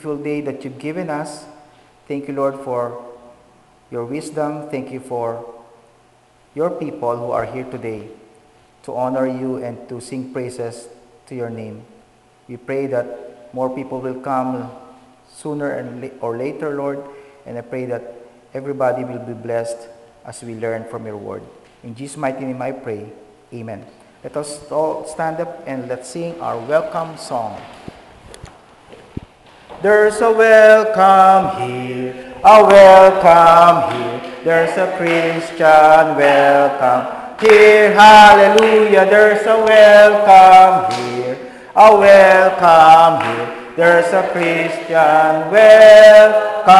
beautiful day that you've given us. Thank you, Lord, for your wisdom. Thank you for your people who are here today to honor you and to sing praises to your name. We pray that more people will come sooner and or later, Lord, and I pray that everybody will be blessed as we learn from your word. In Jesus' mighty name I pray. Amen. Let us all stand up and let's sing our welcome song. There's a welcome here, a welcome here. There's a Christian welcome here. Hallelujah. There's a welcome here, a welcome here. There's a Christian welcome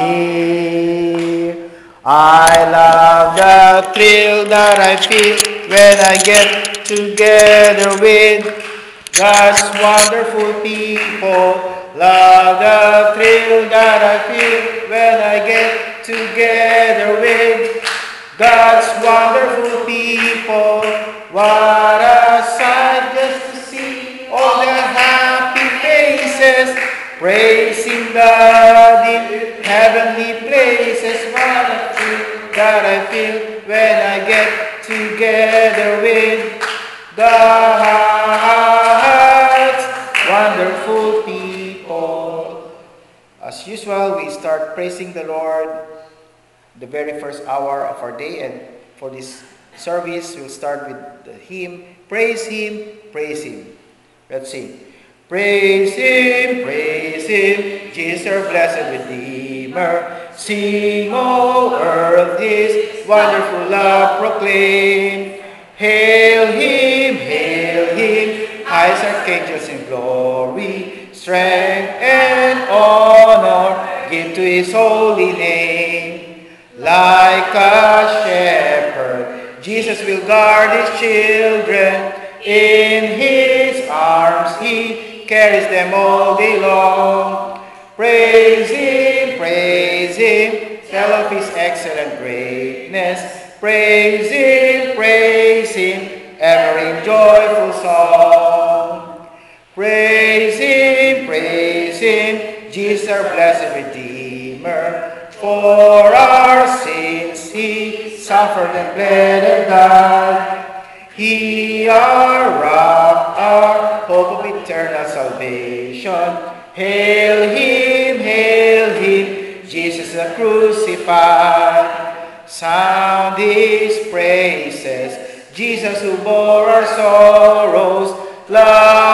here. I love the thrill that I feel when I get together with God's wonderful people. Love the thrill that I feel when I get together with God's wonderful people. What a sight just to see all the happy faces praising God in heavenly places. What a thrill that I feel when I get together with God's As usual, we start praising the Lord the very first hour of our day, and for this service, we'll start with the hymn Praise Him, Praise Him. Let's sing. Praise Him, praise Him, Jesus our blessed Redeemer. Sing, O earth, His wonderful love proclaim. Hail Him, hail Him, highest archangels in glory, strength and honor give to His holy name. Like a shepherd, Jesus will guard His children. In His arms He carries them all day long. Praise Him, praise Him, tell of His excellent greatness. Praise Him, praise Him, ever in joyful song. Jesus our blessed Redeemer. For our sins He suffered and bled and died. He our rock, our hope of eternal salvation. Hail Him, hail Him, Jesus the crucified. Sound His praises, Jesus who bore our sorrows, love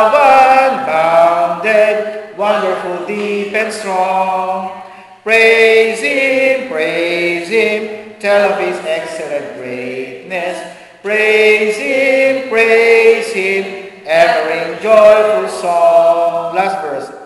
and strong. Praise Him, praise Him, tell of His excellent greatness. Praise Him, praise Him, ever in joyful song. Last verse.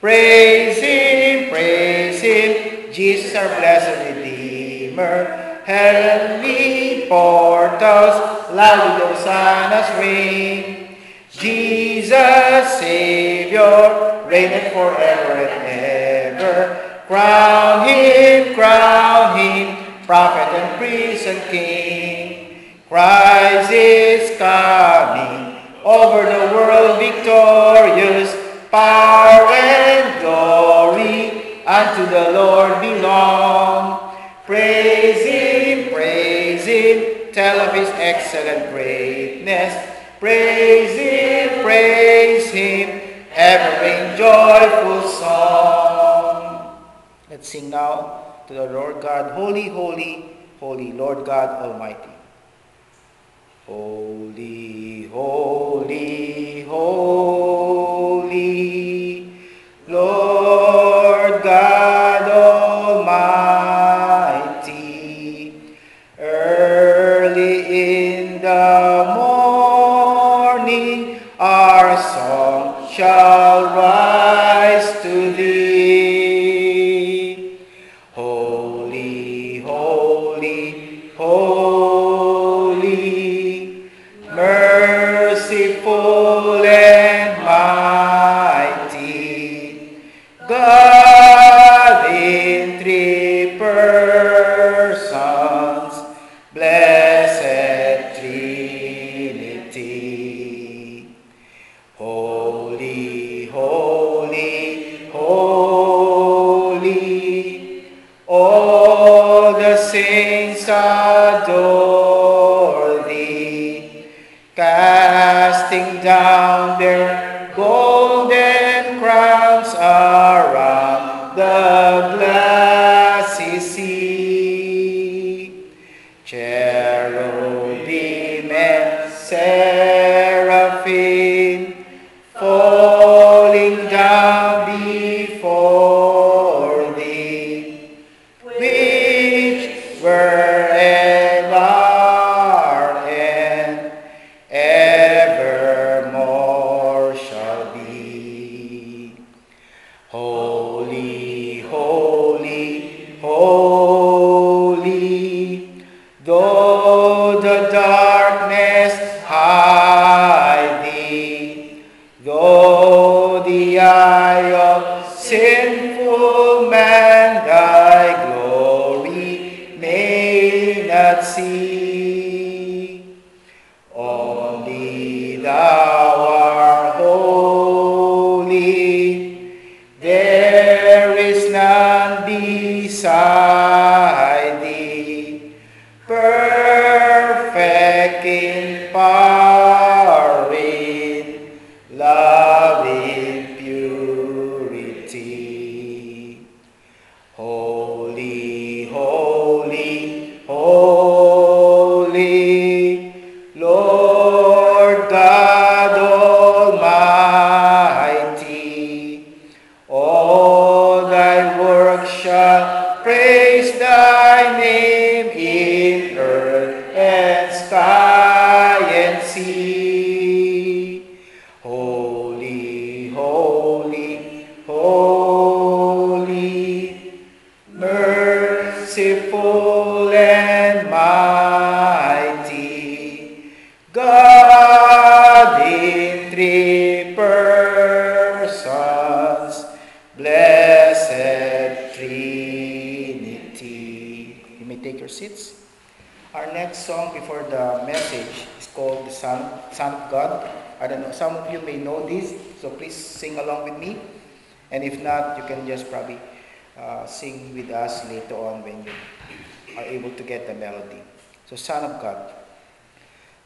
Praise Him, praise Him, Jesus our blessed Redeemer. Heavenly portals, loudly hosannas ring. Jesus, Savior, reigneth forever and ever. Crown Him, crown Him, prophet and priest and king. Christ is coming, over the world victorious, power and glory unto the Lord belong. Praise Him, praise Him, tell of His excellent greatness. Praise Him, praise Him, ever in joyful song. Let's sing now to the Lord God, Holy, Holy, Holy, Lord God Almighty. Holy, holy, holy, Cherub. God in three persons, blessed Trinity. You may take your seats. Our next song before the message is called The Son, Son of God. I don't know, some of you may know this, so please sing along with me. And if not, you can just probably uh, sing with us later on when you are able to get the melody. So, Son of God.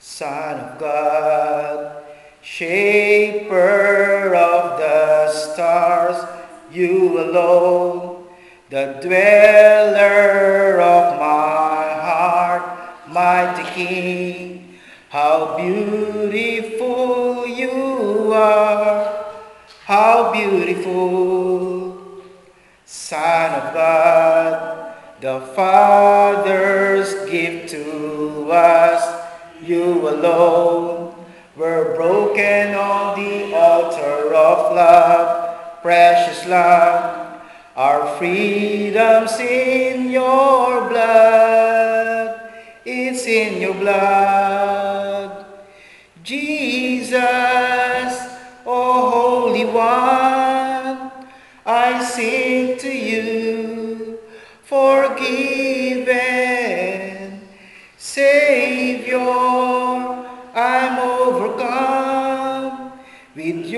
Son of God, shaper of the stars, you alone, the dweller of my heart, mighty King, how beautiful you are, how beautiful, Son of God, the Father's gift to us, you alone. Were broken on the altar of love, precious love, our freedom's in your blood, it's in your blood. Jesus, oh Holy One, I sing to you, forgiven,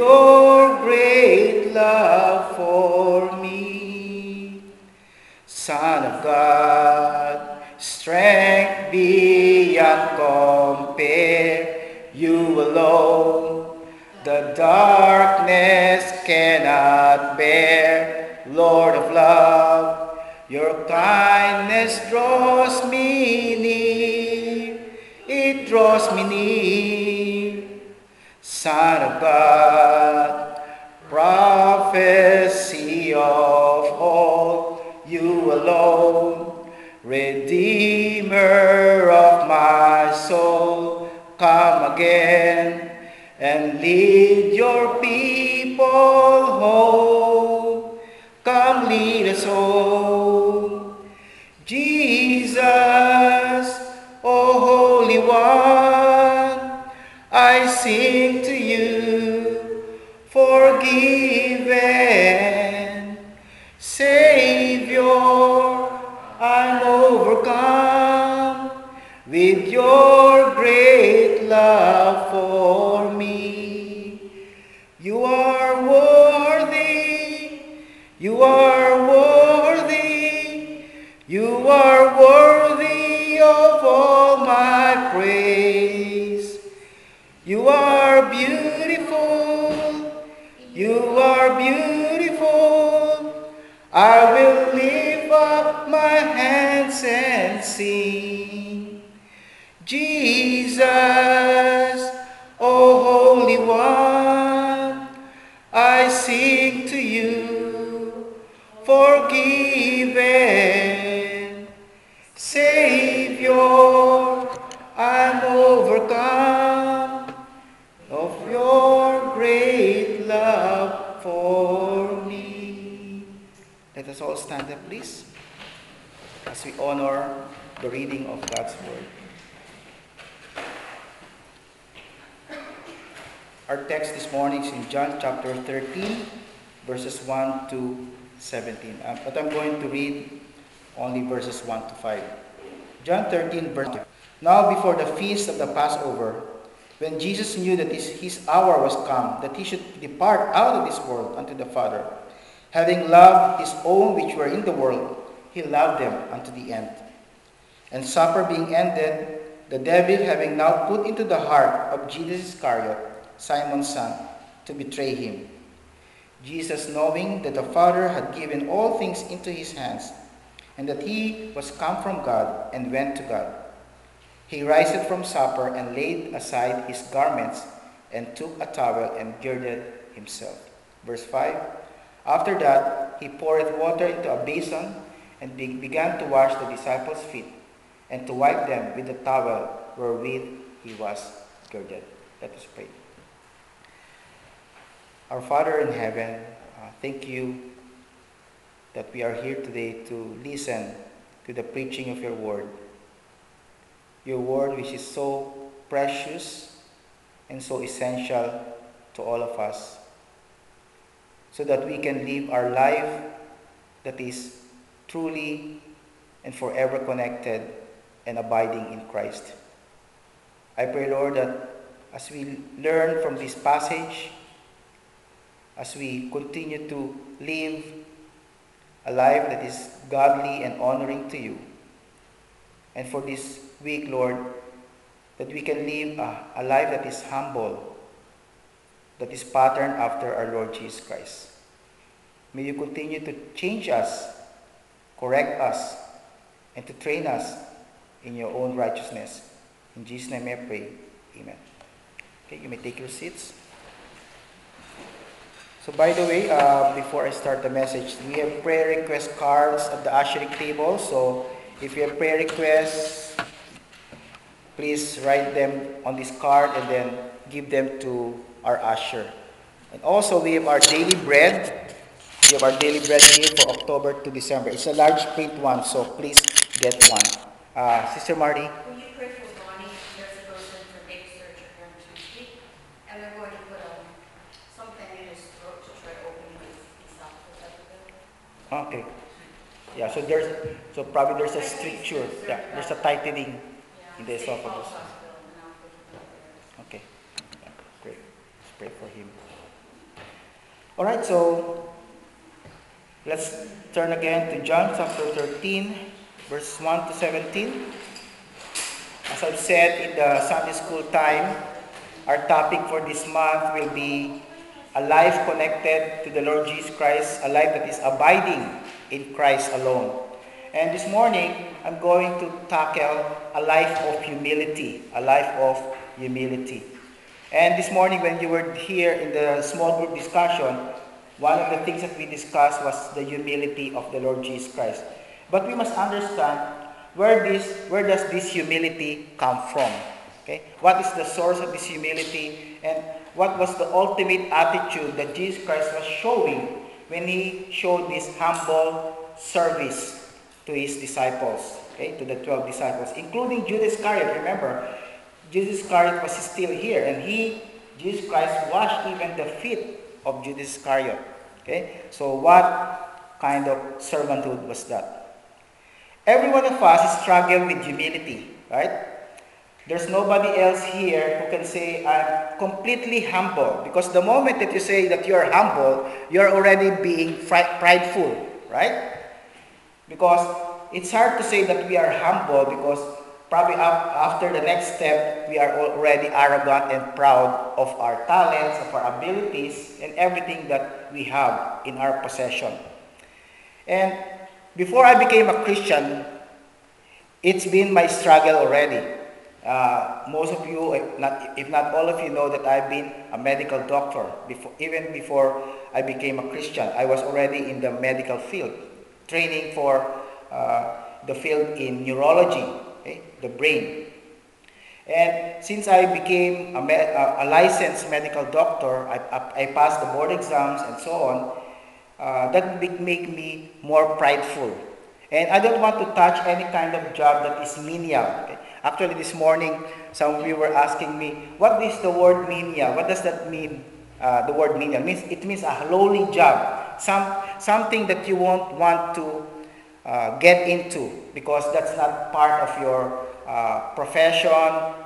your great love for me. Son of God, strength beyond compare, you alone the darkness cannot bear. Lord of love, your kindness draws me near, it draws me near. Son of God, prophecy of all, you alone, Redeemer of my soul, come again and lead your people home. Come lead us home. Jesus, O Holy One, I sing forgiven. Savior, I'm overcome with your great love for me. You are worthy, you are worthy, you are worthy of all my praise. You are beautiful, you are beautiful. I will lift up my hands and sing. Jesus, all stand up, please, as we honor the reading of God's Word. Our text this morning is in John chapter 13, verses 1 to 17. Uh, but I'm going to read only verses 1 to 5. John 13, verse 2. Now, before the feast of the Passover, when Jesus knew that his, his hour was come, that he should depart out of this world unto the Father, having loved his own which were in the world, he loved them unto the end. And supper being ended, the devil having now put into the heart of Jesus Iscariot, Simon's son, to betray him. Jesus, knowing that the Father had given all things into his hands, and that he was come from God and went to God, he riseth from supper and laid aside his garments and took a towel and girded himself. Verse 5 After that, he poured water into a basin and began to wash the disciples' feet and to wipe them with the towel wherewith he was girded. Let us pray. Our Father in heaven, uh, thank you that we are here today to listen to the preaching of your word. Your word, which is so precious and so essential to all of us, so that we can live our life that is truly and forever connected and abiding in Christ. I pray, Lord, that as we learn from this passage, as we continue to live a life that is godly and honoring to you. And for this week, Lord, that we can live a, a life that is humble, that is patterned after our Lord Jesus Christ. May you continue to change us, correct us, and to train us in your own righteousness. In Jesus' name I pray. Amen. Okay, you may take your seats. So by the way, uh, before I start the message, we have prayer request cards at the ushering table. So if you have prayer requests, please write them on this card and then give them to our usher. And also we have our daily bread. We have our daily bread here for October to December. It's a large print one, so please get one. Uh, Sister Marty. Will you pray for money your supposition for big church apartment to keep and they're going to put up some kind of structure to open with stuff okay. Yeah, so there's so probably there's a stricture. Yeah, there's a tightening in the esophagus. Okay. Yeah, great. Let's pray for him. All right, so let's turn again to John chapter 13, verse 1 to 17. As I've said in the Sunday school time, our topic for this month will be a life connected to the Lord Jesus Christ, a life that is abiding in Christ alone. And this morning, I'm going to tackle a life of humility, a life of humility. And this morning, when you were here in the small group discussion, one of the things that we discussed was the humility of the Lord Jesus Christ. But we must understand where this where does this humility come from? Okay? What is the source of this humility and what was the ultimate attitude that Jesus Christ was showing when he showed this humble service to his disciples, okay, to the 12 disciples, including Judas Iscariot. Remember, Judas Iscariot was still here, and he, Jesus Christ, washed even the feet of Judas Iscariot. Okay, so what kind of servanthood was that? Every one of us struggle with humility, right? There's nobody else here who can say, I'm completely humble. Because the moment that you say that you're humble, you're already being prideful, right? Because it's hard to say that we are humble because probably after the next step, we are already arrogant and proud of our talents, of our abilities, and everything that we have in our possession. And before I became a Christian, it's been my struggle already. Uh, most of you, if not, if not all of you, know that I've been a medical doctor. Before, even before I became a Christian, I was already in the medical field, training for uh, the field in neurology, okay, the brain. And since I became a, a licensed medical doctor, I, I, passed the board exams and so on. uh, that make me more prideful. And I don't want to touch any kind of job that is menial. Okay? Actually, this morning, some of you were asking me, what is the word menial? What does that mean, uh, the word menial? It means, it means a lowly job, some, something that you won't want to uh, get into because that's not part of your uh, profession,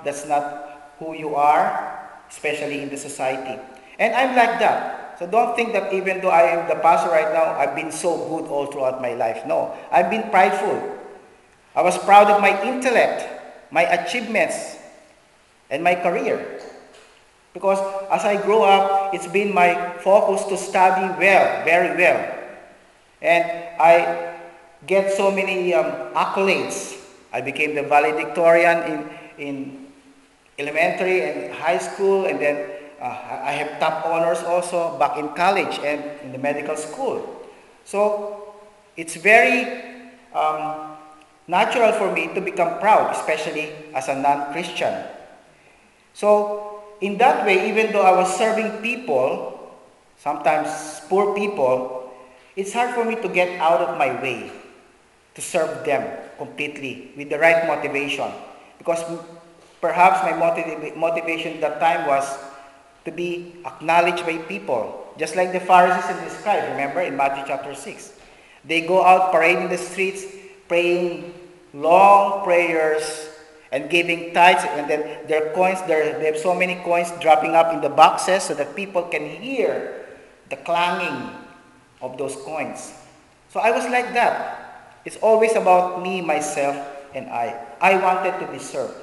that's not who you are, especially in the society. And I'm like that. So don't think that even though I am the pastor right now, I've been so good all throughout my life. No, I've been prideful. I was proud of my intellect, my achievements, and my career. Because as I grow up, it's been my focus to study well, very well. And I get so many um, accolades. I became the valedictorian in, in elementary and high school, and then uh, I have top honors also back in college and in the medical school. So it's very um, natural for me to become proud, especially as a non-Christian. So in that way, even though I was serving people, sometimes poor people, it's hard for me to get out of my way to serve them completely with the right motivation. Because perhaps my motiv motivation at that time was to be acknowledged by people, just like the Pharisees in this scribe, remember in Matthew chapter 6. They go out parading the streets, praying long prayers and giving tithes, and then their coins, they have so many coins dropping up in the boxes so that people can hear the clanging of those coins. So I was like that. It's always about me, myself, and I. I wanted to be served.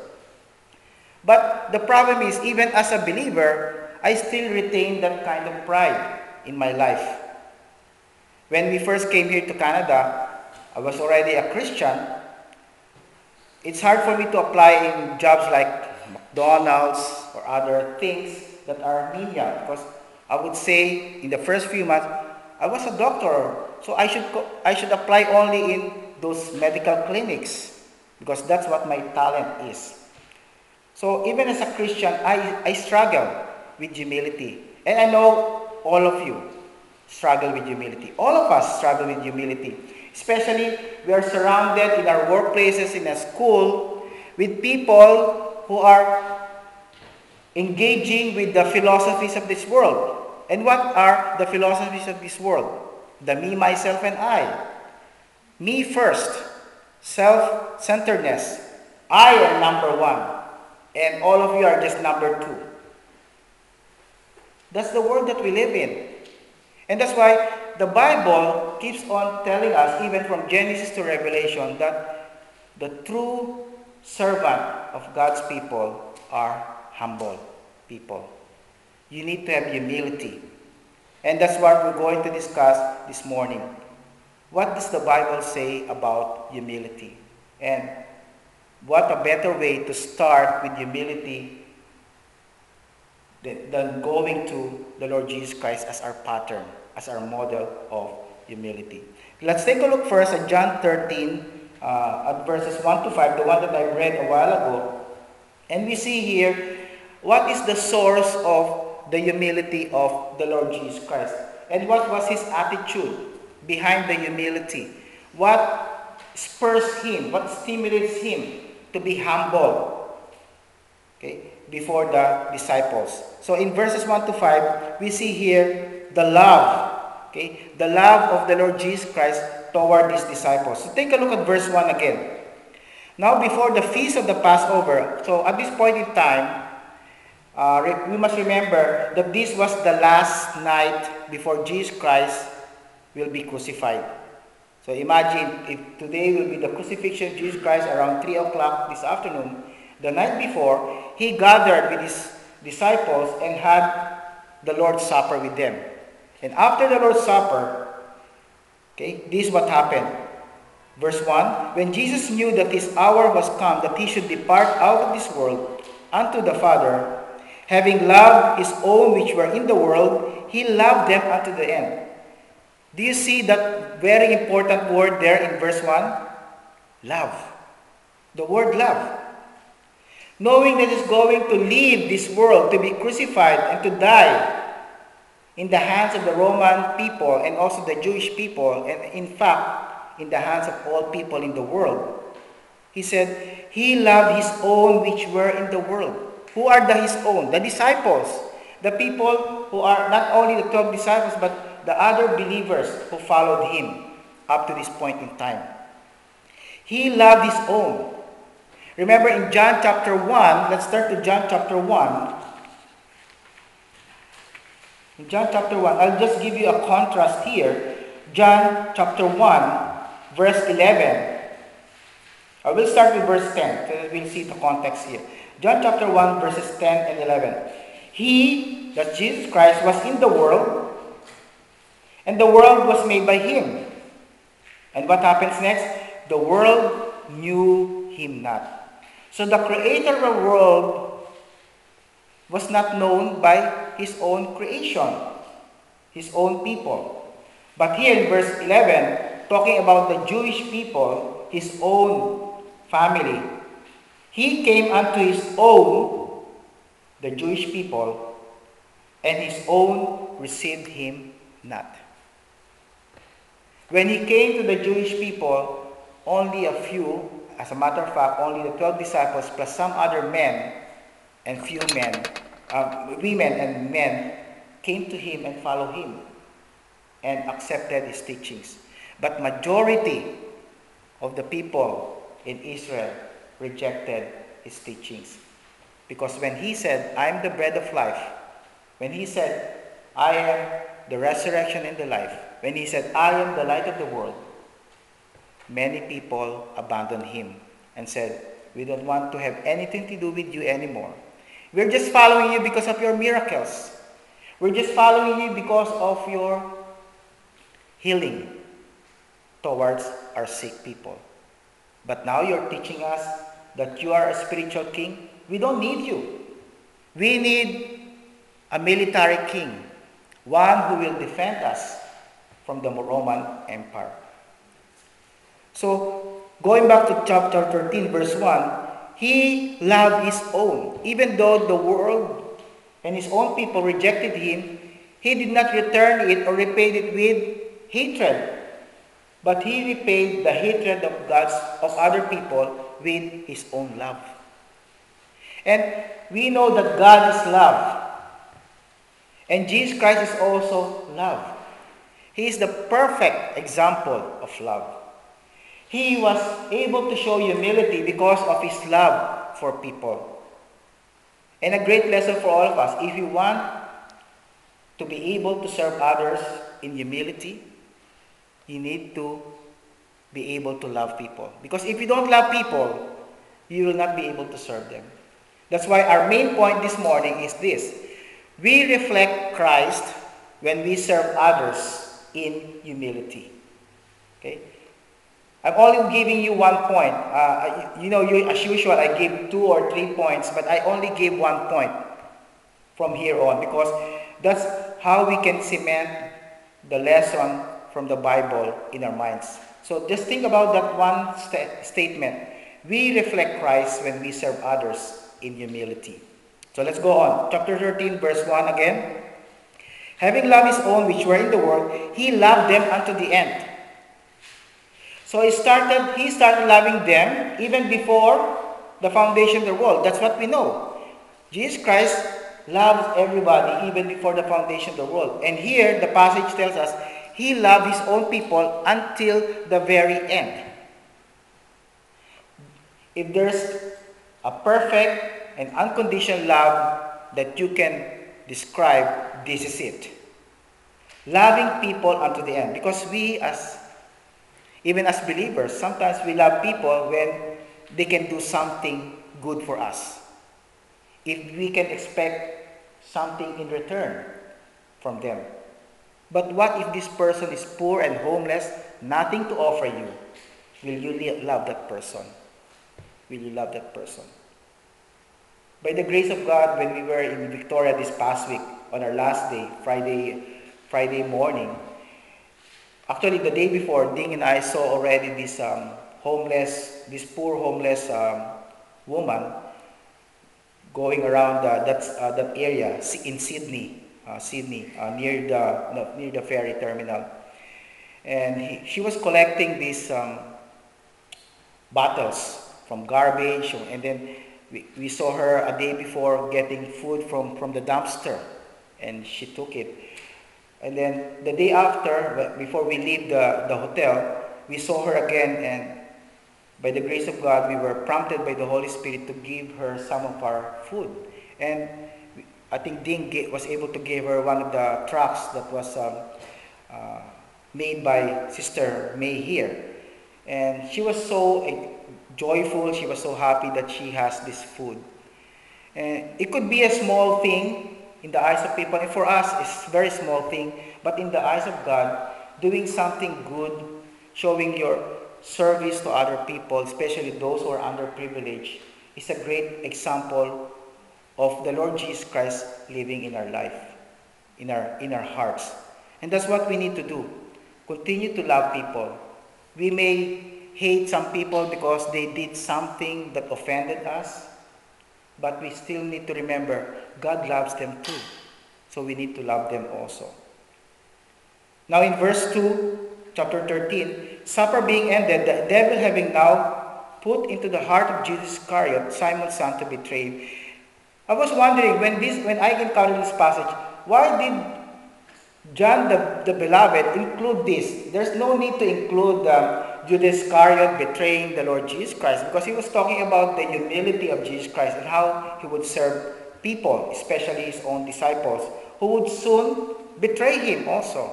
But the problem is, even as a believer, I still retain that kind of pride in my life. When we first came here to Canada, I was already a Christian. It's hard for me to apply in jobs like McDonald's or other things that are menial because I would say in the first few months, I was a doctor, so I should, I should apply only in those medical clinics because that's what my talent is. So even as a Christian, I, I struggle with humility. And I know all of you struggle with humility. All of us struggle with humility. Especially, we are surrounded in our workplaces, in a school, with people who are engaging with the philosophies of this world. And what are the philosophies of this world? The me, myself, and I. Me first. Self-centeredness. I am number one. And all of you are just number two. That's the world that we live in. And that's why the Bible keeps on telling us, even from Genesis to Revelation, that the true servant of God's people are humble people. You need to have humility. And that's what we're going to discuss this morning. What does the Bible say about humility? And what a better way to start with humility than going to the Lord Jesus Christ as our pattern, as our model of humility. Let's take a look first at John 13, uh, at verses 1 to 5, the one that I read a while ago. And we see here what is the source of the humility of the Lord Jesus Christ. And what was his attitude behind the humility? What spurs him? What stimulates him to be humble? Okay, before the disciples. So in verses 1 to 5, we see here the love. Okay, the love of the Lord Jesus Christ toward his disciples. So take a look at verse 1 again. Now before the feast of the Passover, so at this point in time, uh, we must remember that this was the last night before Jesus Christ will be crucified. So imagine if today will be the crucifixion of Jesus Christ around 3 o'clock this afternoon. The night before, he gathered with his disciples and had the Lord's Supper with them. And after the Lord's Supper, okay, this is what happened. Verse 1 When Jesus knew that his hour was come, that he should depart out of this world unto the Father, Having loved his own which were in the world, he loved them unto the end. Do you see that very important word there in verse 1? Love. The word love. Knowing that he's going to leave this world to be crucified and to die, in the hands of the Roman people and also the Jewish people, and in fact, in the hands of all people in the world. He said, He loved His own which were in the world. Who are the His own? The disciples. The people who are not only the 12 disciples, but the other believers who followed Him up to this point in time. He loved His own. Remember in John chapter 1, let's start to John chapter 1. In John chapter 1, I'll just give you a contrast here. John chapter 1, verse 11. I will start with verse 10, so we'll see the context here. John chapter 1, verses 10 and 11. He, that Jesus Christ, was in the world, and the world was made by him. And what happens next? The world knew him not. So the creator of the world was not known by his own creation, his own people. But here in verse 11, talking about the Jewish people, his own family. He came unto his own, the Jewish people, and his own received him not. When he came to the Jewish people, only a few, as a matter of fact, only the 12 disciples plus some other men and few men, uh, women and men, came to him and followed him and accepted his teachings. But majority of the people in Israel rejected his teachings. Because when he said, I am the bread of life, when he said, I am the resurrection and the life, when he said, I am the light of the world, many people abandoned him and said, We don't want to have anything to do with you anymore. We're just following you because of your miracles. We're just following you because of your healing towards our sick people. But now you're teaching us that you are a spiritual king. We don't need you. We need a military king, one who will defend us from the Roman Empire. So, going back to chapter 13, verse 1, he loved his own. Even though the world and his own people rejected him, he did not return it or repay it with hatred but he repaid the hatred of God's of other people with his own love. And we know that God is love. And Jesus Christ is also love. He is the perfect example of love. He was able to show humility because of his love for people. And a great lesson for all of us. If you want to be able to serve others in humility, you need to be able to love people. Because if you don't love people, you will not be able to serve them. That's why our main point this morning is this. We reflect Christ when we serve others in humility. Okay? I'm only giving you one point. Uh, you know, you, as usual, I give two or three points, but I only give one point from here on because that's how we can cement the lesson from the Bible in our minds. So just think about that one st- statement. We reflect Christ when we serve others in humility. So let's go on. Chapter 13, verse 1 again. Having loved his own which were in the world, he loved them unto the end. So he started, he started loving them even before the foundation of the world. That's what we know. Jesus Christ loves everybody even before the foundation of the world. And here the passage tells us he loved his own people until the very end. If there's a perfect and unconditional love that you can describe, this is it. Loving people unto the end. Because we, as even as believers, sometimes we love people when they can do something good for us. If we can expect something in return from them. But what if this person is poor and homeless, nothing to offer you? Will you love that person? Will you love that person? By the grace of God, when we were in Victoria this past week, on our last day, Friday, Friday morning, actually the day before, Ding and I saw already this um, homeless, this poor homeless um, woman going around uh, that, uh, that area in Sidney, uh, Sidney, uh, near the no, near the ferry terminal, and he, she was collecting these um, bottles from garbage, and then we, we saw her a day before getting food from, from the dumpster, and she took it. And then the day after, before we leave the, the hotel, we saw her again, and by the grace of God, we were prompted by the Holy Spirit to give her some of our food. And I think Dean was able to give her one of the trucks that was um, uh, made by Sister May here. And she was so uh, joyful, she was so happy that she has this food. And it could be a small thing in the eyes of people, and for us, it's a very small thing, but in the eyes of God, doing something good, showing your service to other people, especially those who are underprivileged, is a great example of the Lord Jesus Christ living in our life, in our, in our hearts. And that's what we need to do. Continue to love people. We may hate some people because they did something that offended us, but we still need to remember God loves them too. So we need to love them also. Now in verse 2, chapter 13, supper being ended, the devil having now put into the heart of Jesus Iscariot, Simon's son, to betray him. I was wondering when this when I encountered this passage, why did John the, the beloved include this? There's no need to include um, Judas Iscariot betraying the Lord Jesus Christ because he was talking about the humility of Jesus Christ and how he would serve people, especially his own disciples, who would soon betray him also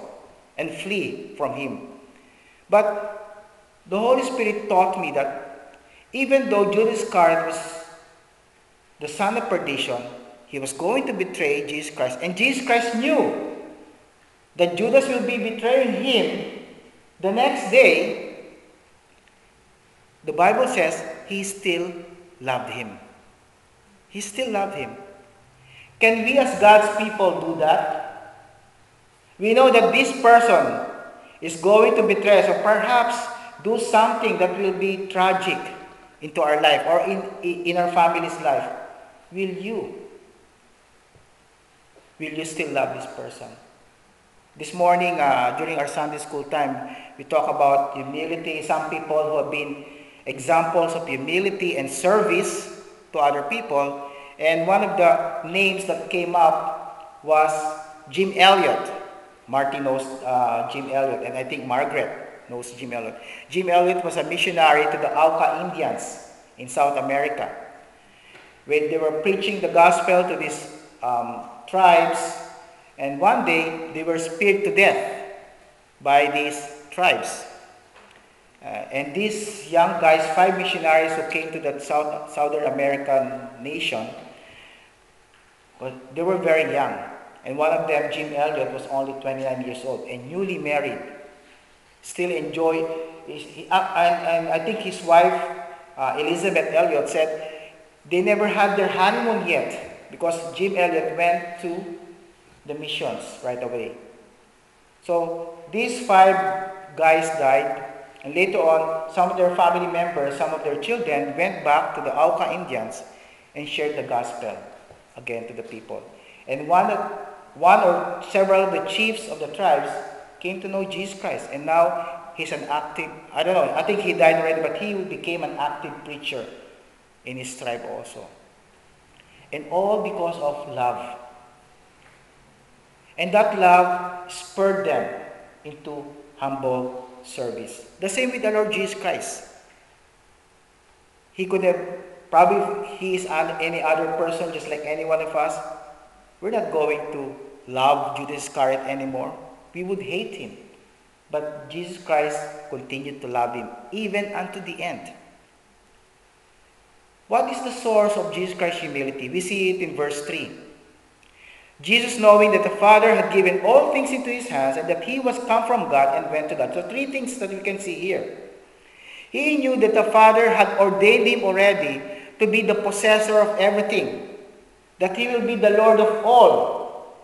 and flee from him. But the Holy Spirit taught me that even though Judas Iscariot was the son of perdition, he was going to betray Jesus Christ, and Jesus Christ knew that Judas will be betraying him the next day. The Bible says he still loved him. He still loved him. Can we as God's people do that? We know that this person is going to betray us or perhaps do something that will be tragic into our life or in, in our family's life. Will you? Will you still love this person? This morning, uh, during our Sunday school time, we talk about humility. Some people who have been examples of humility and service to other people. And one of the names that came up was Jim Elliot. Marty knows uh, Jim Elliot, and I think Margaret knows Jim Elliot. Jim Elliot was a missionary to the Auca Indians in South America. When they were preaching the gospel to these um, tribes, and one day they were speared to death by these tribes. Uh, and these young guys, five missionaries who came to that South, Southern American nation, well, they were very young. And one of them, Jim Elliot, was only 29 years old and newly married. Still enjoy, he, uh, and, and, I think his wife, uh, Elizabeth Elliot, said they never had their honeymoon yet because Jim Elliot went to the missions right away. So these five guys died, and later on, some of their family members, some of their children went back to the Auca Indians and shared the gospel again to the people. And one, one or several of the chiefs of the tribes came to know Jesus Christ. And now he's an active, I don't know, I think he died already, but he became an active preacher in his tribe also. And all because of love. And that love spurred them into humble service. The same with the Lord Jesus Christ. He could have, probably he is any other person just like any one of us, we're not going to love Judas Iscariot anymore. We would hate him. But Jesus Christ continued to love him even unto the end. What is the source of Jesus Christ's humility? We see it in verse 3. Jesus, knowing that the Father had given all things into his hands and that he was come from God and went to God. So, three things that we can see here. He knew that the Father had ordained him already to be the possessor of everything that he will be the Lord of all.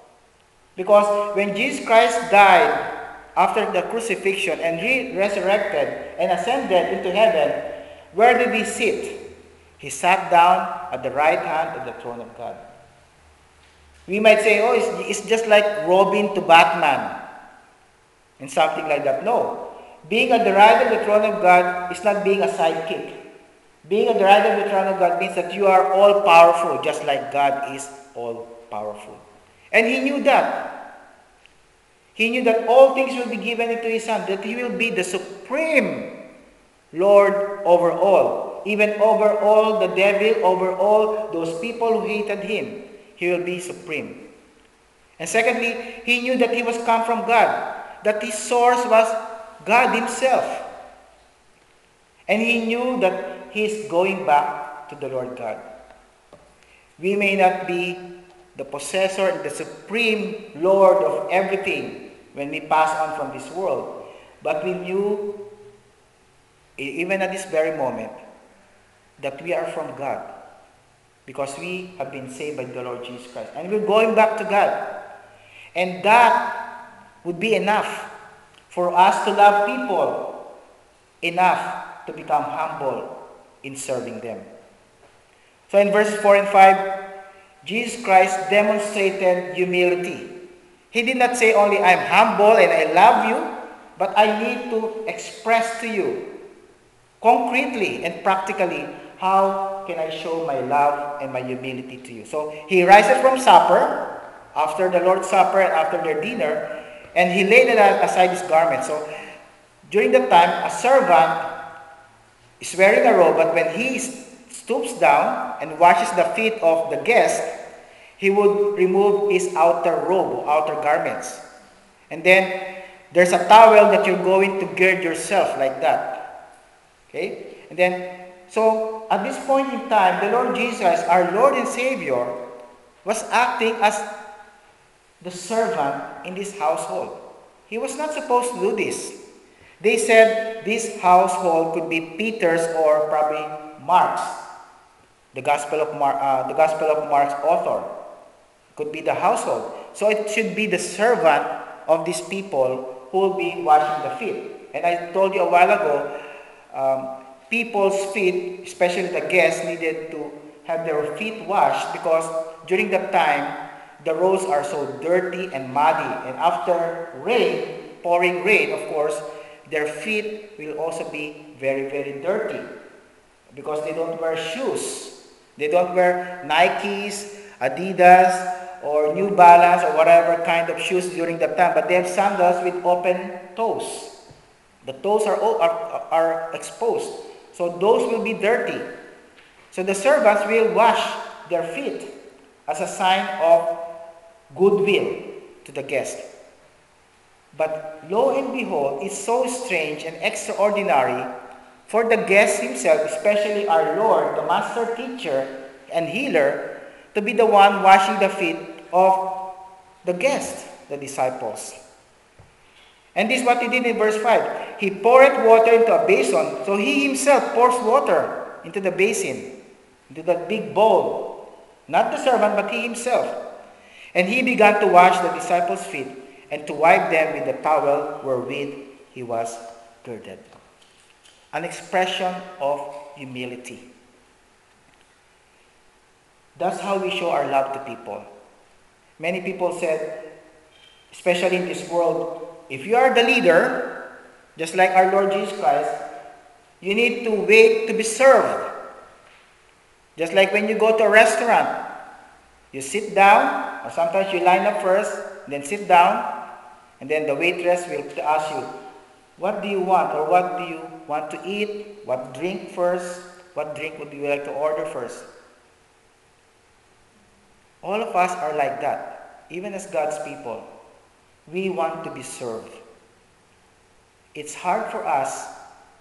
Because when Jesus Christ died after the crucifixion and re resurrected and ascended into heaven, where did he sit? He sat down at the right hand of the throne of God. We might say, oh, it's, it's just like Robin to Batman and something like that. No. Being at the right of the throne of God is not being a sidekick. Being at the right of the throne of God means that you are all powerful, just like God is all powerful. And he knew that. He knew that all things will be given into his hand, that he will be the supreme Lord over all, even over all the devil, over all those people who hated him. He will be supreme. And secondly, he knew that he was come from God, that his source was God himself. And he knew that he is going back to the Lord God. We may not be the possessor, and the supreme Lord of everything when we pass on from this world. But we knew, even at this very moment, that we are from God because we have been saved by the Lord Jesus Christ. And we're going back to God. And that would be enough for us to love people, enough to become humble in serving them. So in verses 4 and 5, Jesus Christ demonstrated humility. He did not say only, I'm humble and I love you, but I need to express to you concretely and practically how can I show my love and my humility to you. So he rises from supper, after the Lord's Supper and after their dinner, and he laid aside his garment. So during that time, a servant is wearing a robe, but when he stoops down and washes the feet of the guest, he would remove his outer robe, outer garments. And then there's a towel that you're going to gird yourself like that. Okay? And then, so at this point in time, the Lord Jesus, our Lord and Savior, was acting as the servant in this household. He was not supposed to do this. They said this household could be Peter's or probably Mark's the Gospel of, Mar- uh, the Gospel of Mark's author. Could be the household. So it should be the servant of these people who will be washing the feet. And I told you a while ago, um, people's feet, especially the guests, needed to have their feet washed because during that time, the roads are so dirty and muddy. And after rain, pouring rain, of course, their feet will also be very, very dirty because they don't wear shoes. They don't wear Nikes, Adidas, or New Balance, or whatever kind of shoes during that time, but they have sandals with open toes. The toes are, are, are exposed. So those will be dirty. So the servants will wash their feet as a sign of goodwill to the guest. But lo and behold, it's so strange and extraordinary for the guest himself, especially our Lord, the master teacher and healer, to be the one washing the feet of the guest, the disciples. And this is what he did in verse 5. He poured water into a basin, so he himself pours water into the basin, into that big bowl. Not the servant, but he himself. And he began to wash the disciples' feet and to wipe them with the towel wherewith he was girded an expression of humility. That's how we show our love to people. Many people said, especially in this world, if you are the leader, just like our Lord Jesus Christ, you need to wait to be served. Just like when you go to a restaurant, you sit down, or sometimes you line up first, then sit down, and then the waitress will ask you, what do you want or what do you want to eat? What drink first? What drink would you like to order first? All of us are like that, even as God's people. We want to be served. It's hard for us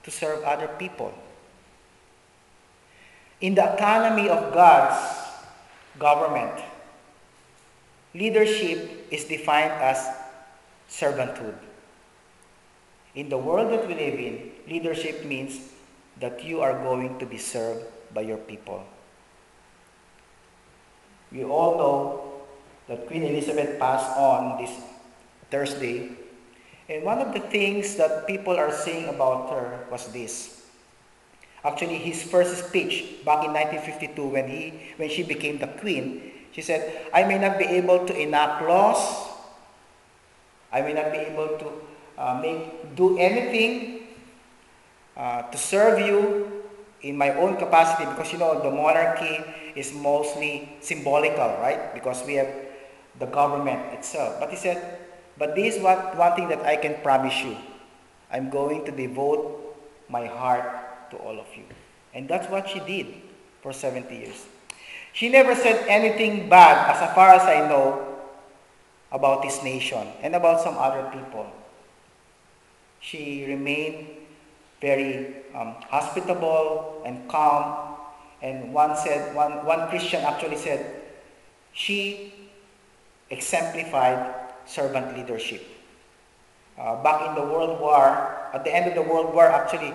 to serve other people. In the economy of God's government, leadership is defined as servanthood. In the world that we live in, leadership means that you are going to be served by your people. We all know that Queen Elizabeth passed on this Thursday. And one of the things that people are saying about her was this. Actually, his first speech back in 1952 when, he, when she became the queen, She said, I may not be able to enact laws. I may not be able to uh, make, do anything uh, to serve you in my own capacity because you know the monarchy is mostly symbolical, right? Because we have the government itself. But he said, but this is what, one thing that I can promise you. I'm going to devote my heart to all of you. And that's what she did for 70 years. She never said anything bad, as far as I know, about this nation and about some other people. She remained very um, hospitable and calm. And one said, one, one Christian actually said, she exemplified servant leadership. Uh, back in the World War, at the end of the World War, actually,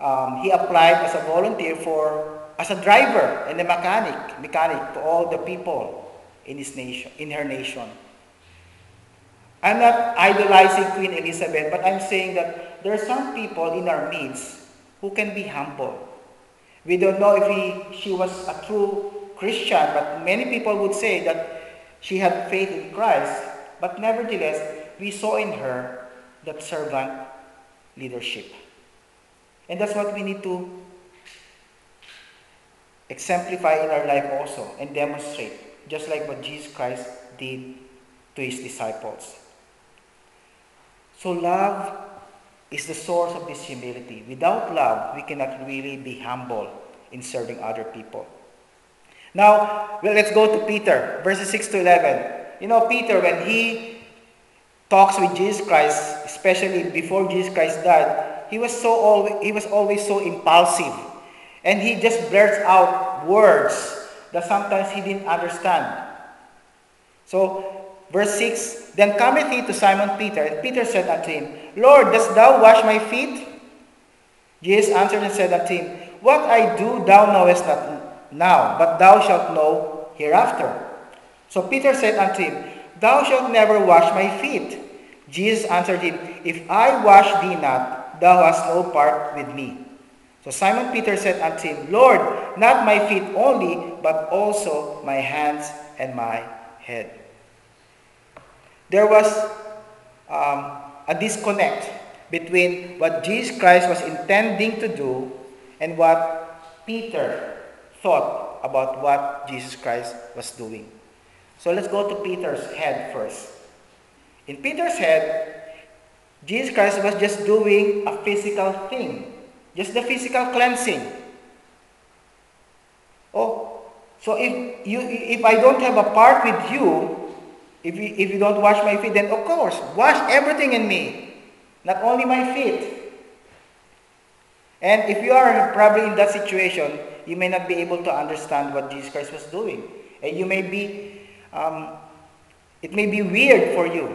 um, he applied as a volunteer for as a driver and a mechanic, mechanic to all the people in his nation, in her nation. I'm not idolizing Queen Elizabeth, but I'm saying that there are some people in our midst who can be humble. We don't know if he, she was a true Christian, but many people would say that she had faith in Christ. But nevertheless, we saw in her that servant leadership. And that's what we need to exemplify in our life also and demonstrate, just like what Jesus Christ did to his disciples. So, love is the source of this humility. Without love, we cannot really be humble in serving other people. Now, well, let's go to Peter, verses 6 to 11. You know, Peter, when he talks with Jesus Christ, especially before Jesus Christ died, he was so always, he was always so impulsive. And he just blurts out words that sometimes he didn't understand. So, verse 6 Then cometh he to Simon Peter, and Peter said unto him, Lord, dost thou wash my feet? Jesus answered and said unto him, What I do thou knowest not now, but thou shalt know hereafter. So Peter said unto him, Thou shalt never wash my feet. Jesus answered him, If I wash thee not, thou hast no part with me. So Simon Peter said unto him, Lord, not my feet only, but also my hands and my head. There was um, a disconnect between what Jesus Christ was intending to do and what Peter thought about what Jesus Christ was doing. So let's go to Peter's head first. In Peter's head, Jesus Christ was just doing a physical thing. Just the physical cleansing. Oh, so if you if I don't have a part with you, if you, if you don't wash my feet, then of course, wash everything in me, not only my feet. And if you are probably in that situation, you may not be able to understand what Jesus Christ was doing. And you may be, um, it may be weird for you.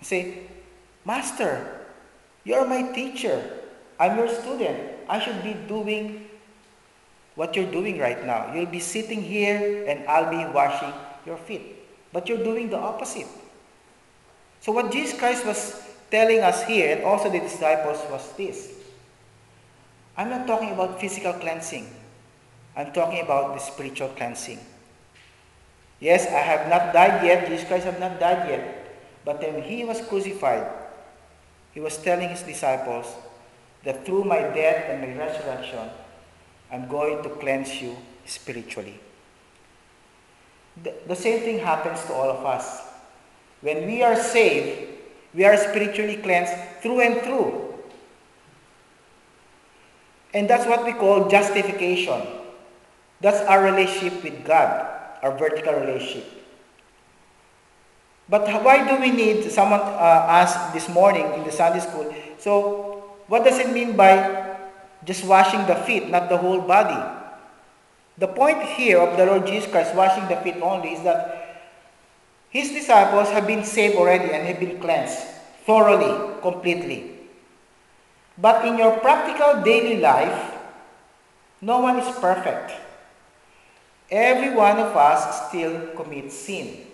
You say, Master, you're my teacher. I'm your student. I should be doing what you're doing right now. You'll be sitting here and I'll be washing your feet. But you're doing the opposite. So, what Jesus Christ was telling us here, and also the disciples, was this I'm not talking about physical cleansing, I'm talking about the spiritual cleansing. Yes, I have not died yet, Jesus Christ have not died yet. But when he was crucified, he was telling his disciples, that through my death and my resurrection, I'm going to cleanse you spiritually. The, the same thing happens to all of us. When we are saved, we are spiritually cleansed through and through. And that's what we call justification. That's our relationship with God, our vertical relationship. But why do we need, someone uh, asked this morning in the Sunday school, so what does it mean by just washing the feet, not the whole body? The point here of the Lord Jesus Christ washing the feet only is that his disciples have been saved already and have been cleansed thoroughly, completely. But in your practical daily life, no one is perfect. Every one of us still commits sin.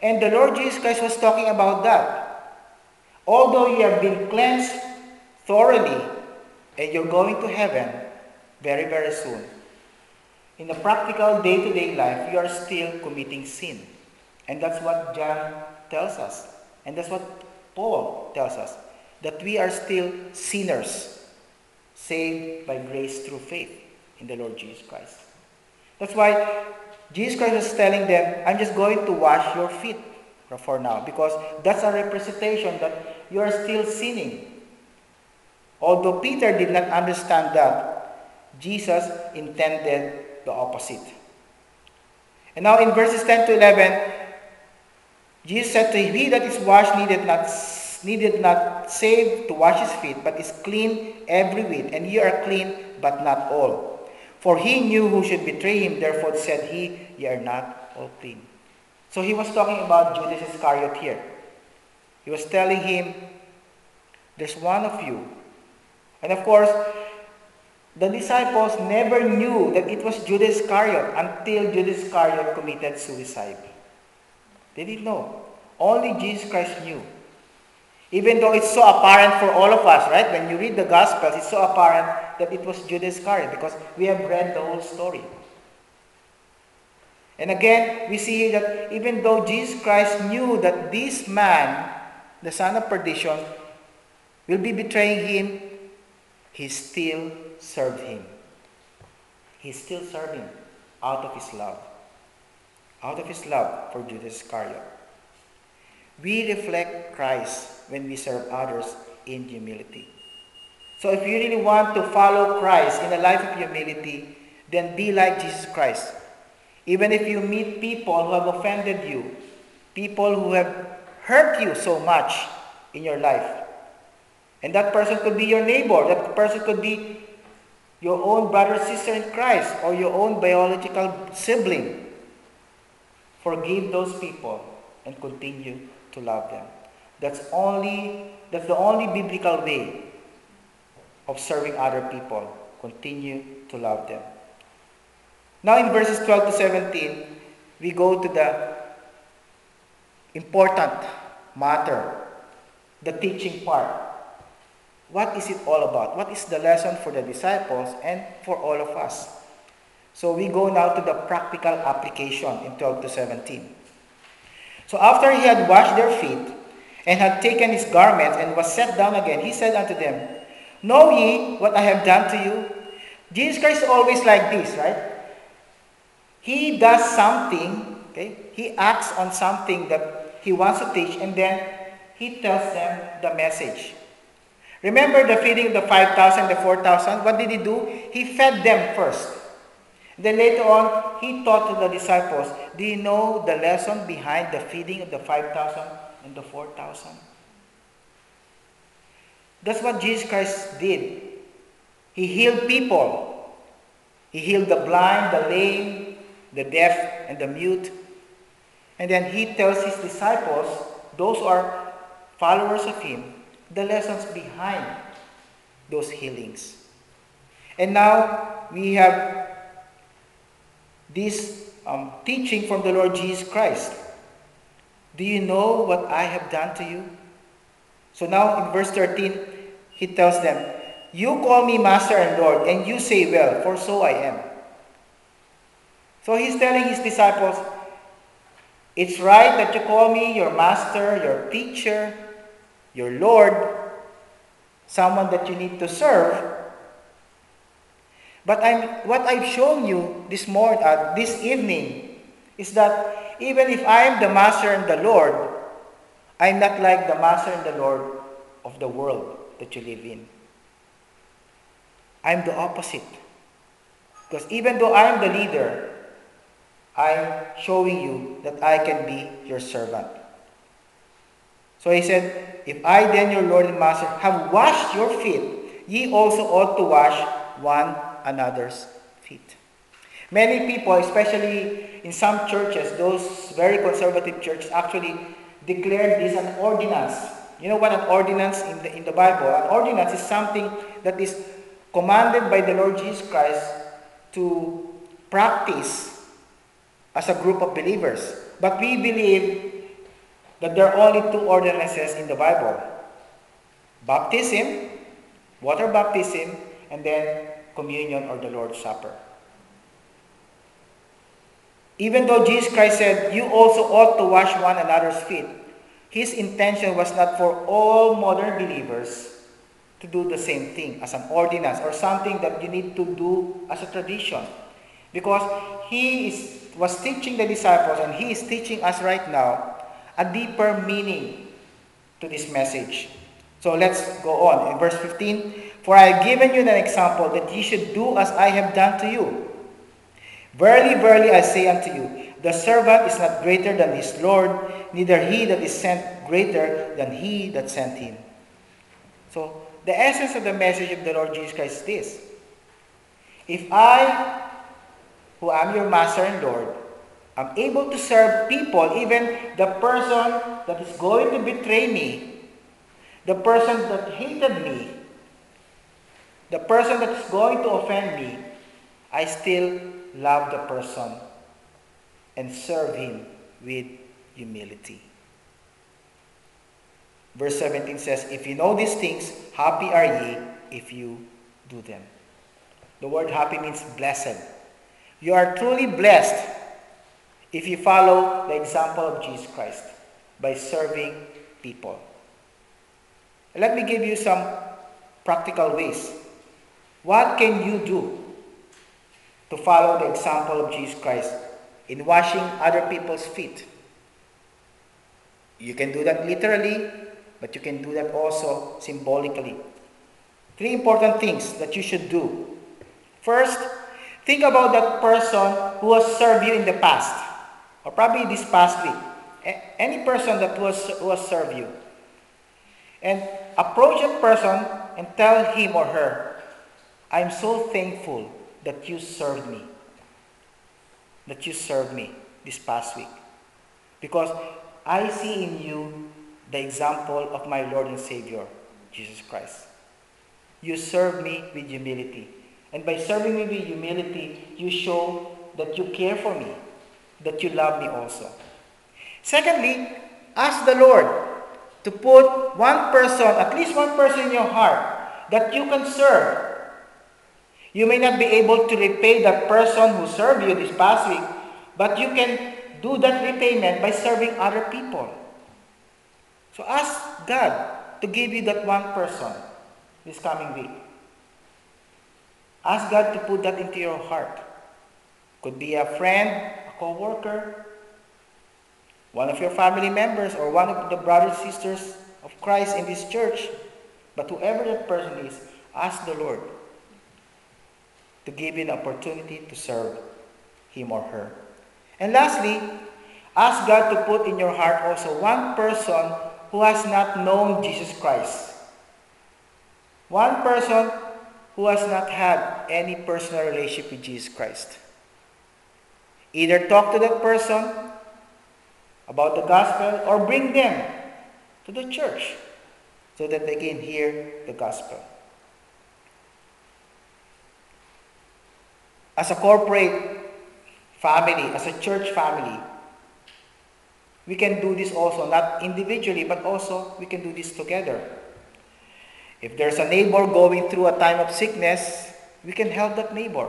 And the Lord Jesus Christ was talking about that. Although you have been cleansed thoroughly, and you're going to heaven very, very soon. in the practical day-to-day life, you are still committing sin. And that's what John tells us. And that's what Paul tells us. That we are still sinners, saved by grace through faith in the Lord Jesus Christ. That's why Jesus Christ is telling them, I'm just going to wash your feet for now. Because that's a representation that you are still sinning. Although Peter did not understand that, Jesus intended the opposite. And now in verses 10 to 11, Jesus said to him, He that is washed needed not, needed not save to wash his feet, but is clean every whit, and ye are clean, but not all. For he knew who should betray him, therefore said he, Ye are not all clean. So he was talking about Judas Iscariot here. He was telling him, There's one of you. And of course, the disciples never knew that it was Judas Iscariot until Judas Iscariot committed suicide. They didn't know. Only Jesus Christ knew. Even though it's so apparent for all of us, right? When you read the Gospels, it's so apparent that it was Judas Iscariot because we have read the whole story. And again, we see that even though Jesus Christ knew that this man, the son of perdition, will be betraying him, he still served him. He still served him out of his love. Out of his love for Judas Iscariot. We reflect Christ when we serve others in humility. So if you really want to follow Christ in a life of humility, then be like Jesus Christ. Even if you meet people who have offended you, people who have hurt you so much in your life, and that person could be your neighbor, that person could be your own brother sister in Christ or your own biological sibling. Forgive those people and continue to love them. That's only that's the only biblical way of serving other people. Continue to love them. Now in verses 12 to 17, we go to the important matter, the teaching part. What is it all about? What is the lesson for the disciples and for all of us? So we go now to the practical application in 12 to 17. So after he had washed their feet and had taken his garment and was set down again, he said unto them, Know ye what I have done to you? Jesus Christ is always like this, right? He does something, okay? He acts on something that he wants to teach, and then he tells them the message. Remember the feeding of the 5,000, the 4,000? What did he do? He fed them first. Then later on, he taught to the disciples, do you know the lesson behind the feeding of the 5,000 and the 4,000? That's what Jesus Christ did. He healed people. He healed the blind, the lame, the deaf, and the mute. And then he tells his disciples, those who are followers of him, the lessons behind those healings. And now we have this um, teaching from the Lord Jesus Christ. Do you know what I have done to you? So now in verse 13, he tells them, You call me Master and Lord, and you say, Well, for so I am. So he's telling his disciples, It's right that you call me your Master, your teacher, your Lord, someone that you need to serve. But I'm, what I've shown you this morning, uh, this evening, is that even if I am the Master and the Lord, I'm not like the Master and the Lord of the world that you live in. I'm the opposite. Because even though I'm the leader, I'm showing you that I can be your servant. So he said, If I then, your Lord and Master, have washed your feet, ye also ought to wash one another's. Many people, especially in some churches, those very conservative churches, actually declare this an ordinance. You know what an ordinance in the, in the Bible? An ordinance is something that is commanded by the Lord Jesus Christ to practice as a group of believers. But we believe that there are only two ordinances in the Bible baptism, water baptism, and then communion or the Lord's Supper. Even though Jesus Christ said, You also ought to wash one another's feet, his intention was not for all modern believers to do the same thing as an ordinance or something that you need to do as a tradition. Because he is, was teaching the disciples and he is teaching us right now a deeper meaning to this message. So let's go on. In verse 15, For I have given you an example that ye should do as I have done to you. Verily, verily, I say unto you, the servant is not greater than his Lord, neither he that is sent greater than he that sent him. So, the essence of the message of the Lord Jesus Christ is this. If I, who am your master and Lord, am able to serve people, even the person that is going to betray me, the person that hated me, the person that is going to offend me, I still love the person and serve him with humility. Verse 17 says, If you know these things, happy are ye if you do them. The word happy means blessed. You are truly blessed if you follow the example of Jesus Christ by serving people. Let me give you some practical ways. What can you do to follow the example of Jesus Christ in washing other people's feet? You can do that literally, but you can do that also symbolically. Three important things that you should do. First, think about that person who has served you in the past, or probably this past week. Any person that was, who has served you. And approach that person and tell him or her, I'm so thankful that you served me. That you served me this past week. Because I see in you the example of my Lord and Savior, Jesus Christ. You serve me with humility. And by serving me with humility, you show that you care for me, that you love me also. Secondly, ask the Lord to put one person, at least one person in your heart, that you can serve you may not be able to repay that person who served you this past week, but you can do that repayment by serving other people. So ask God to give you that one person this coming week. Ask God to put that into your heart. Could be a friend, a co-worker, one of your family members, or one of the brothers and sisters of Christ in this church. But whoever that person is, ask the Lord to give you an opportunity to serve him or her. And lastly, ask God to put in your heart also one person who has not known Jesus Christ. One person who has not had any personal relationship with Jesus Christ. Either talk to that person about the gospel or bring them to the church so that they can hear the gospel. As a corporate family, as a church family, we can do this also, not individually, but also we can do this together. If there's a neighbor going through a time of sickness, we can help that neighbor,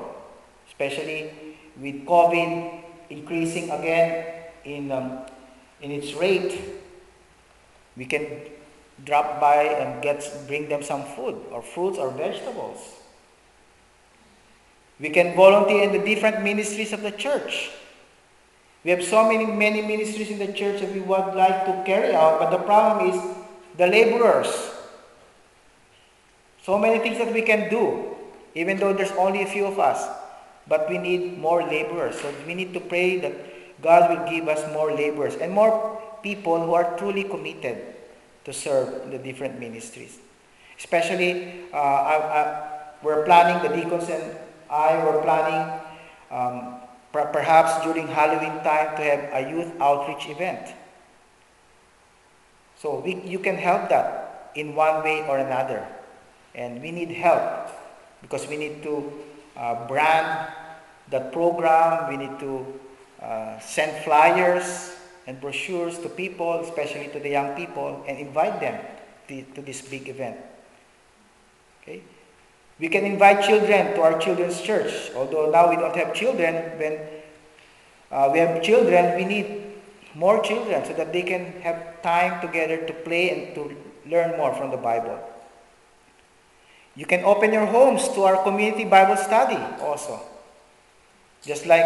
especially with COVID increasing again in, um, in its rate. We can drop by and get, bring them some food or fruits or vegetables. We can volunteer in the different ministries of the church. We have so many, many ministries in the church that we would like to carry out, but the problem is the laborers. So many things that we can do, even though there's only a few of us. But we need more laborers. So we need to pray that God will give us more laborers and more people who are truly committed to serve the different ministries. Especially, uh, I, I, we're planning the deacons and I were planning um, per perhaps during Halloween time to have a youth outreach event. So we, you can help that in one way or another. And we need help because we need to uh, brand that program. We need to uh, send flyers and brochures to people, especially to the young people, and invite them to, to this big event. Okay? We can invite children to our children's church. Although now we don't have children, when uh, we have children, we need more children so that they can have time together to play and to learn more from the Bible. You can open your homes to our community Bible study also. Just like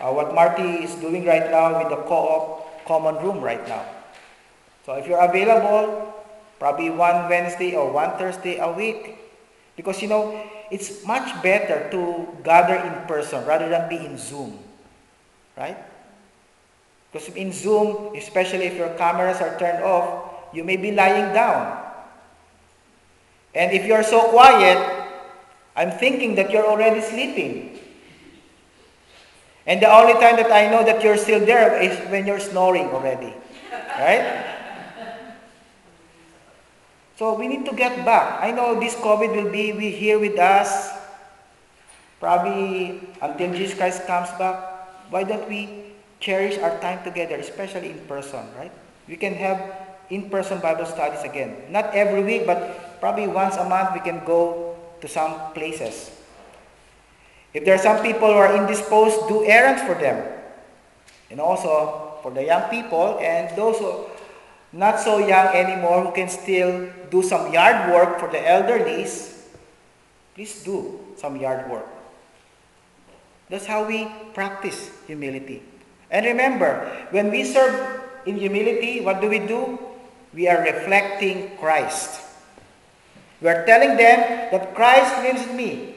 uh, what Marty is doing right now with the co-op common room right now. So if you're available, probably one Wednesday or one Thursday a week, because you know, it's much better to gather in person rather than be in Zoom. Right? Because in Zoom, especially if your cameras are turned off, you may be lying down. And if you're so quiet, I'm thinking that you're already sleeping. And the only time that I know that you're still there is when you're snoring already. Right? So we need to get back. I know this COVID will be here with us probably until Jesus Christ comes back. Why don't we cherish our time together, especially in person, right? We can have in-person Bible studies again. Not every week, but probably once a month we can go to some places. If there are some people who are indisposed, do errands for them. And also for the young people and those who not so young anymore who can still do some yard work for the elderlies, please do some yard work. That's how we practice humility. And remember, when we serve in humility, what do we do? We are reflecting Christ. We are telling them that Christ lives in me.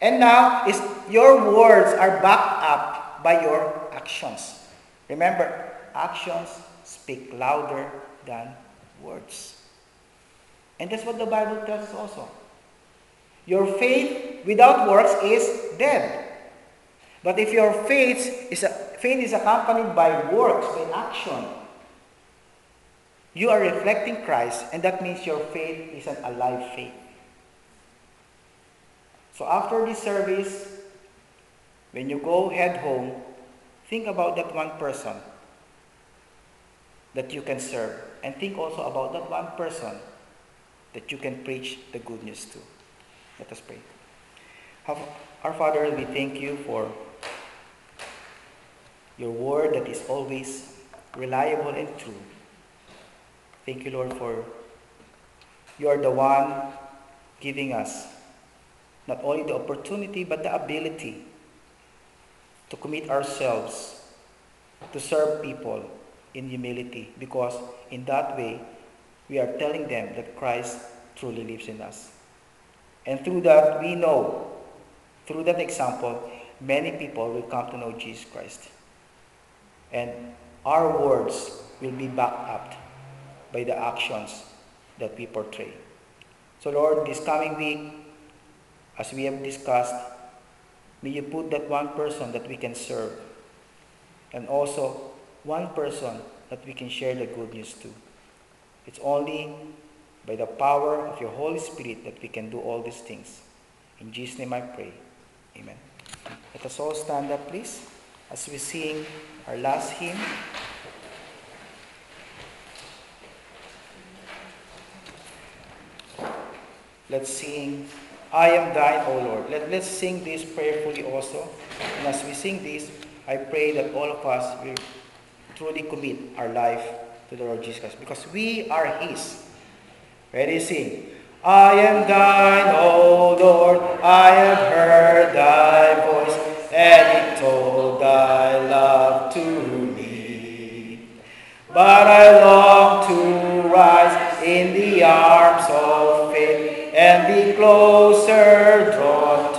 And now is your words are backed up by your actions. Remember, actions speak louder than words. And that's what the Bible tells us also. Your faith without works is dead. But if your faith is, a, faith is accompanied by works, by action, you are reflecting Christ, and that means your faith is an alive faith. So after this service, when you go head home, think about that one person that you can serve. And think also about that one person that you can preach the good news to. Let us pray. Our Father, we thank you for your word that is always reliable and true. Thank you, Lord, for you are the one giving us not only the opportunity but the ability to commit ourselves to serve people in humility because in that way we are telling them that Christ truly lives in us. And through that, we know, through that example, many people will come to know Jesus Christ. And our words will be backed up by the actions that we portray. So, Lord, this coming week, as we have discussed, may you put that one person that we can serve and also one person that we can share the good news to. It's only by the power of your Holy Spirit that we can do all these things. In Jesus' name I pray. Amen. Let us all stand up, please, as we sing our last hymn. Let's sing, I am thine, O Lord. Let, let's sing this prayerfully also. And as we sing this, I pray that all of us will truly commit our life to the Lord Jesus Christ because we are His. Ready, sing. I am thine, O Lord, I have heard thy voice, and it told thy love to me. But I long to rise in the arms of faith and be closer drawn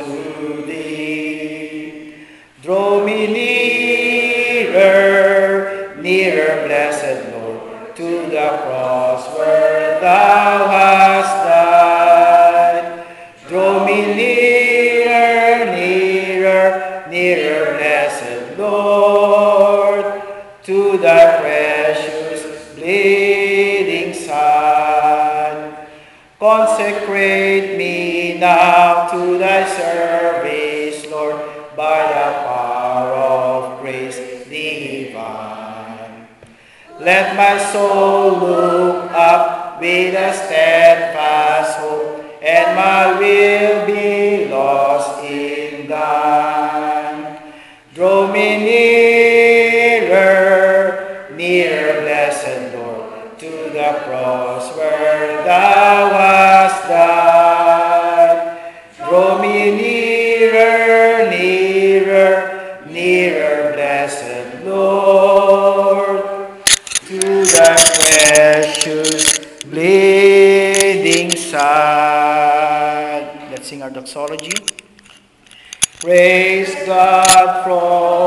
Consecrate me now to thy service, Let my soul look up with a steadfast hope, and my will doxology. Praise God from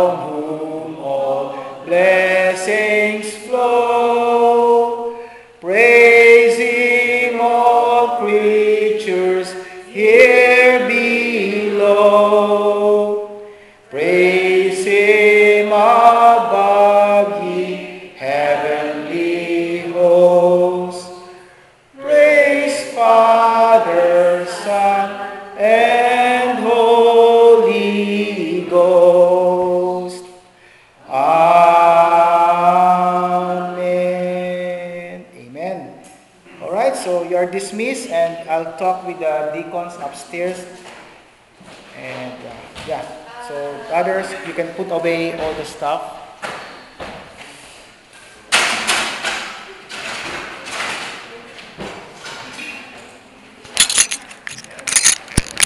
I'll talk with the deacons upstairs. And uh, yeah, so others, you can put away all the stuff.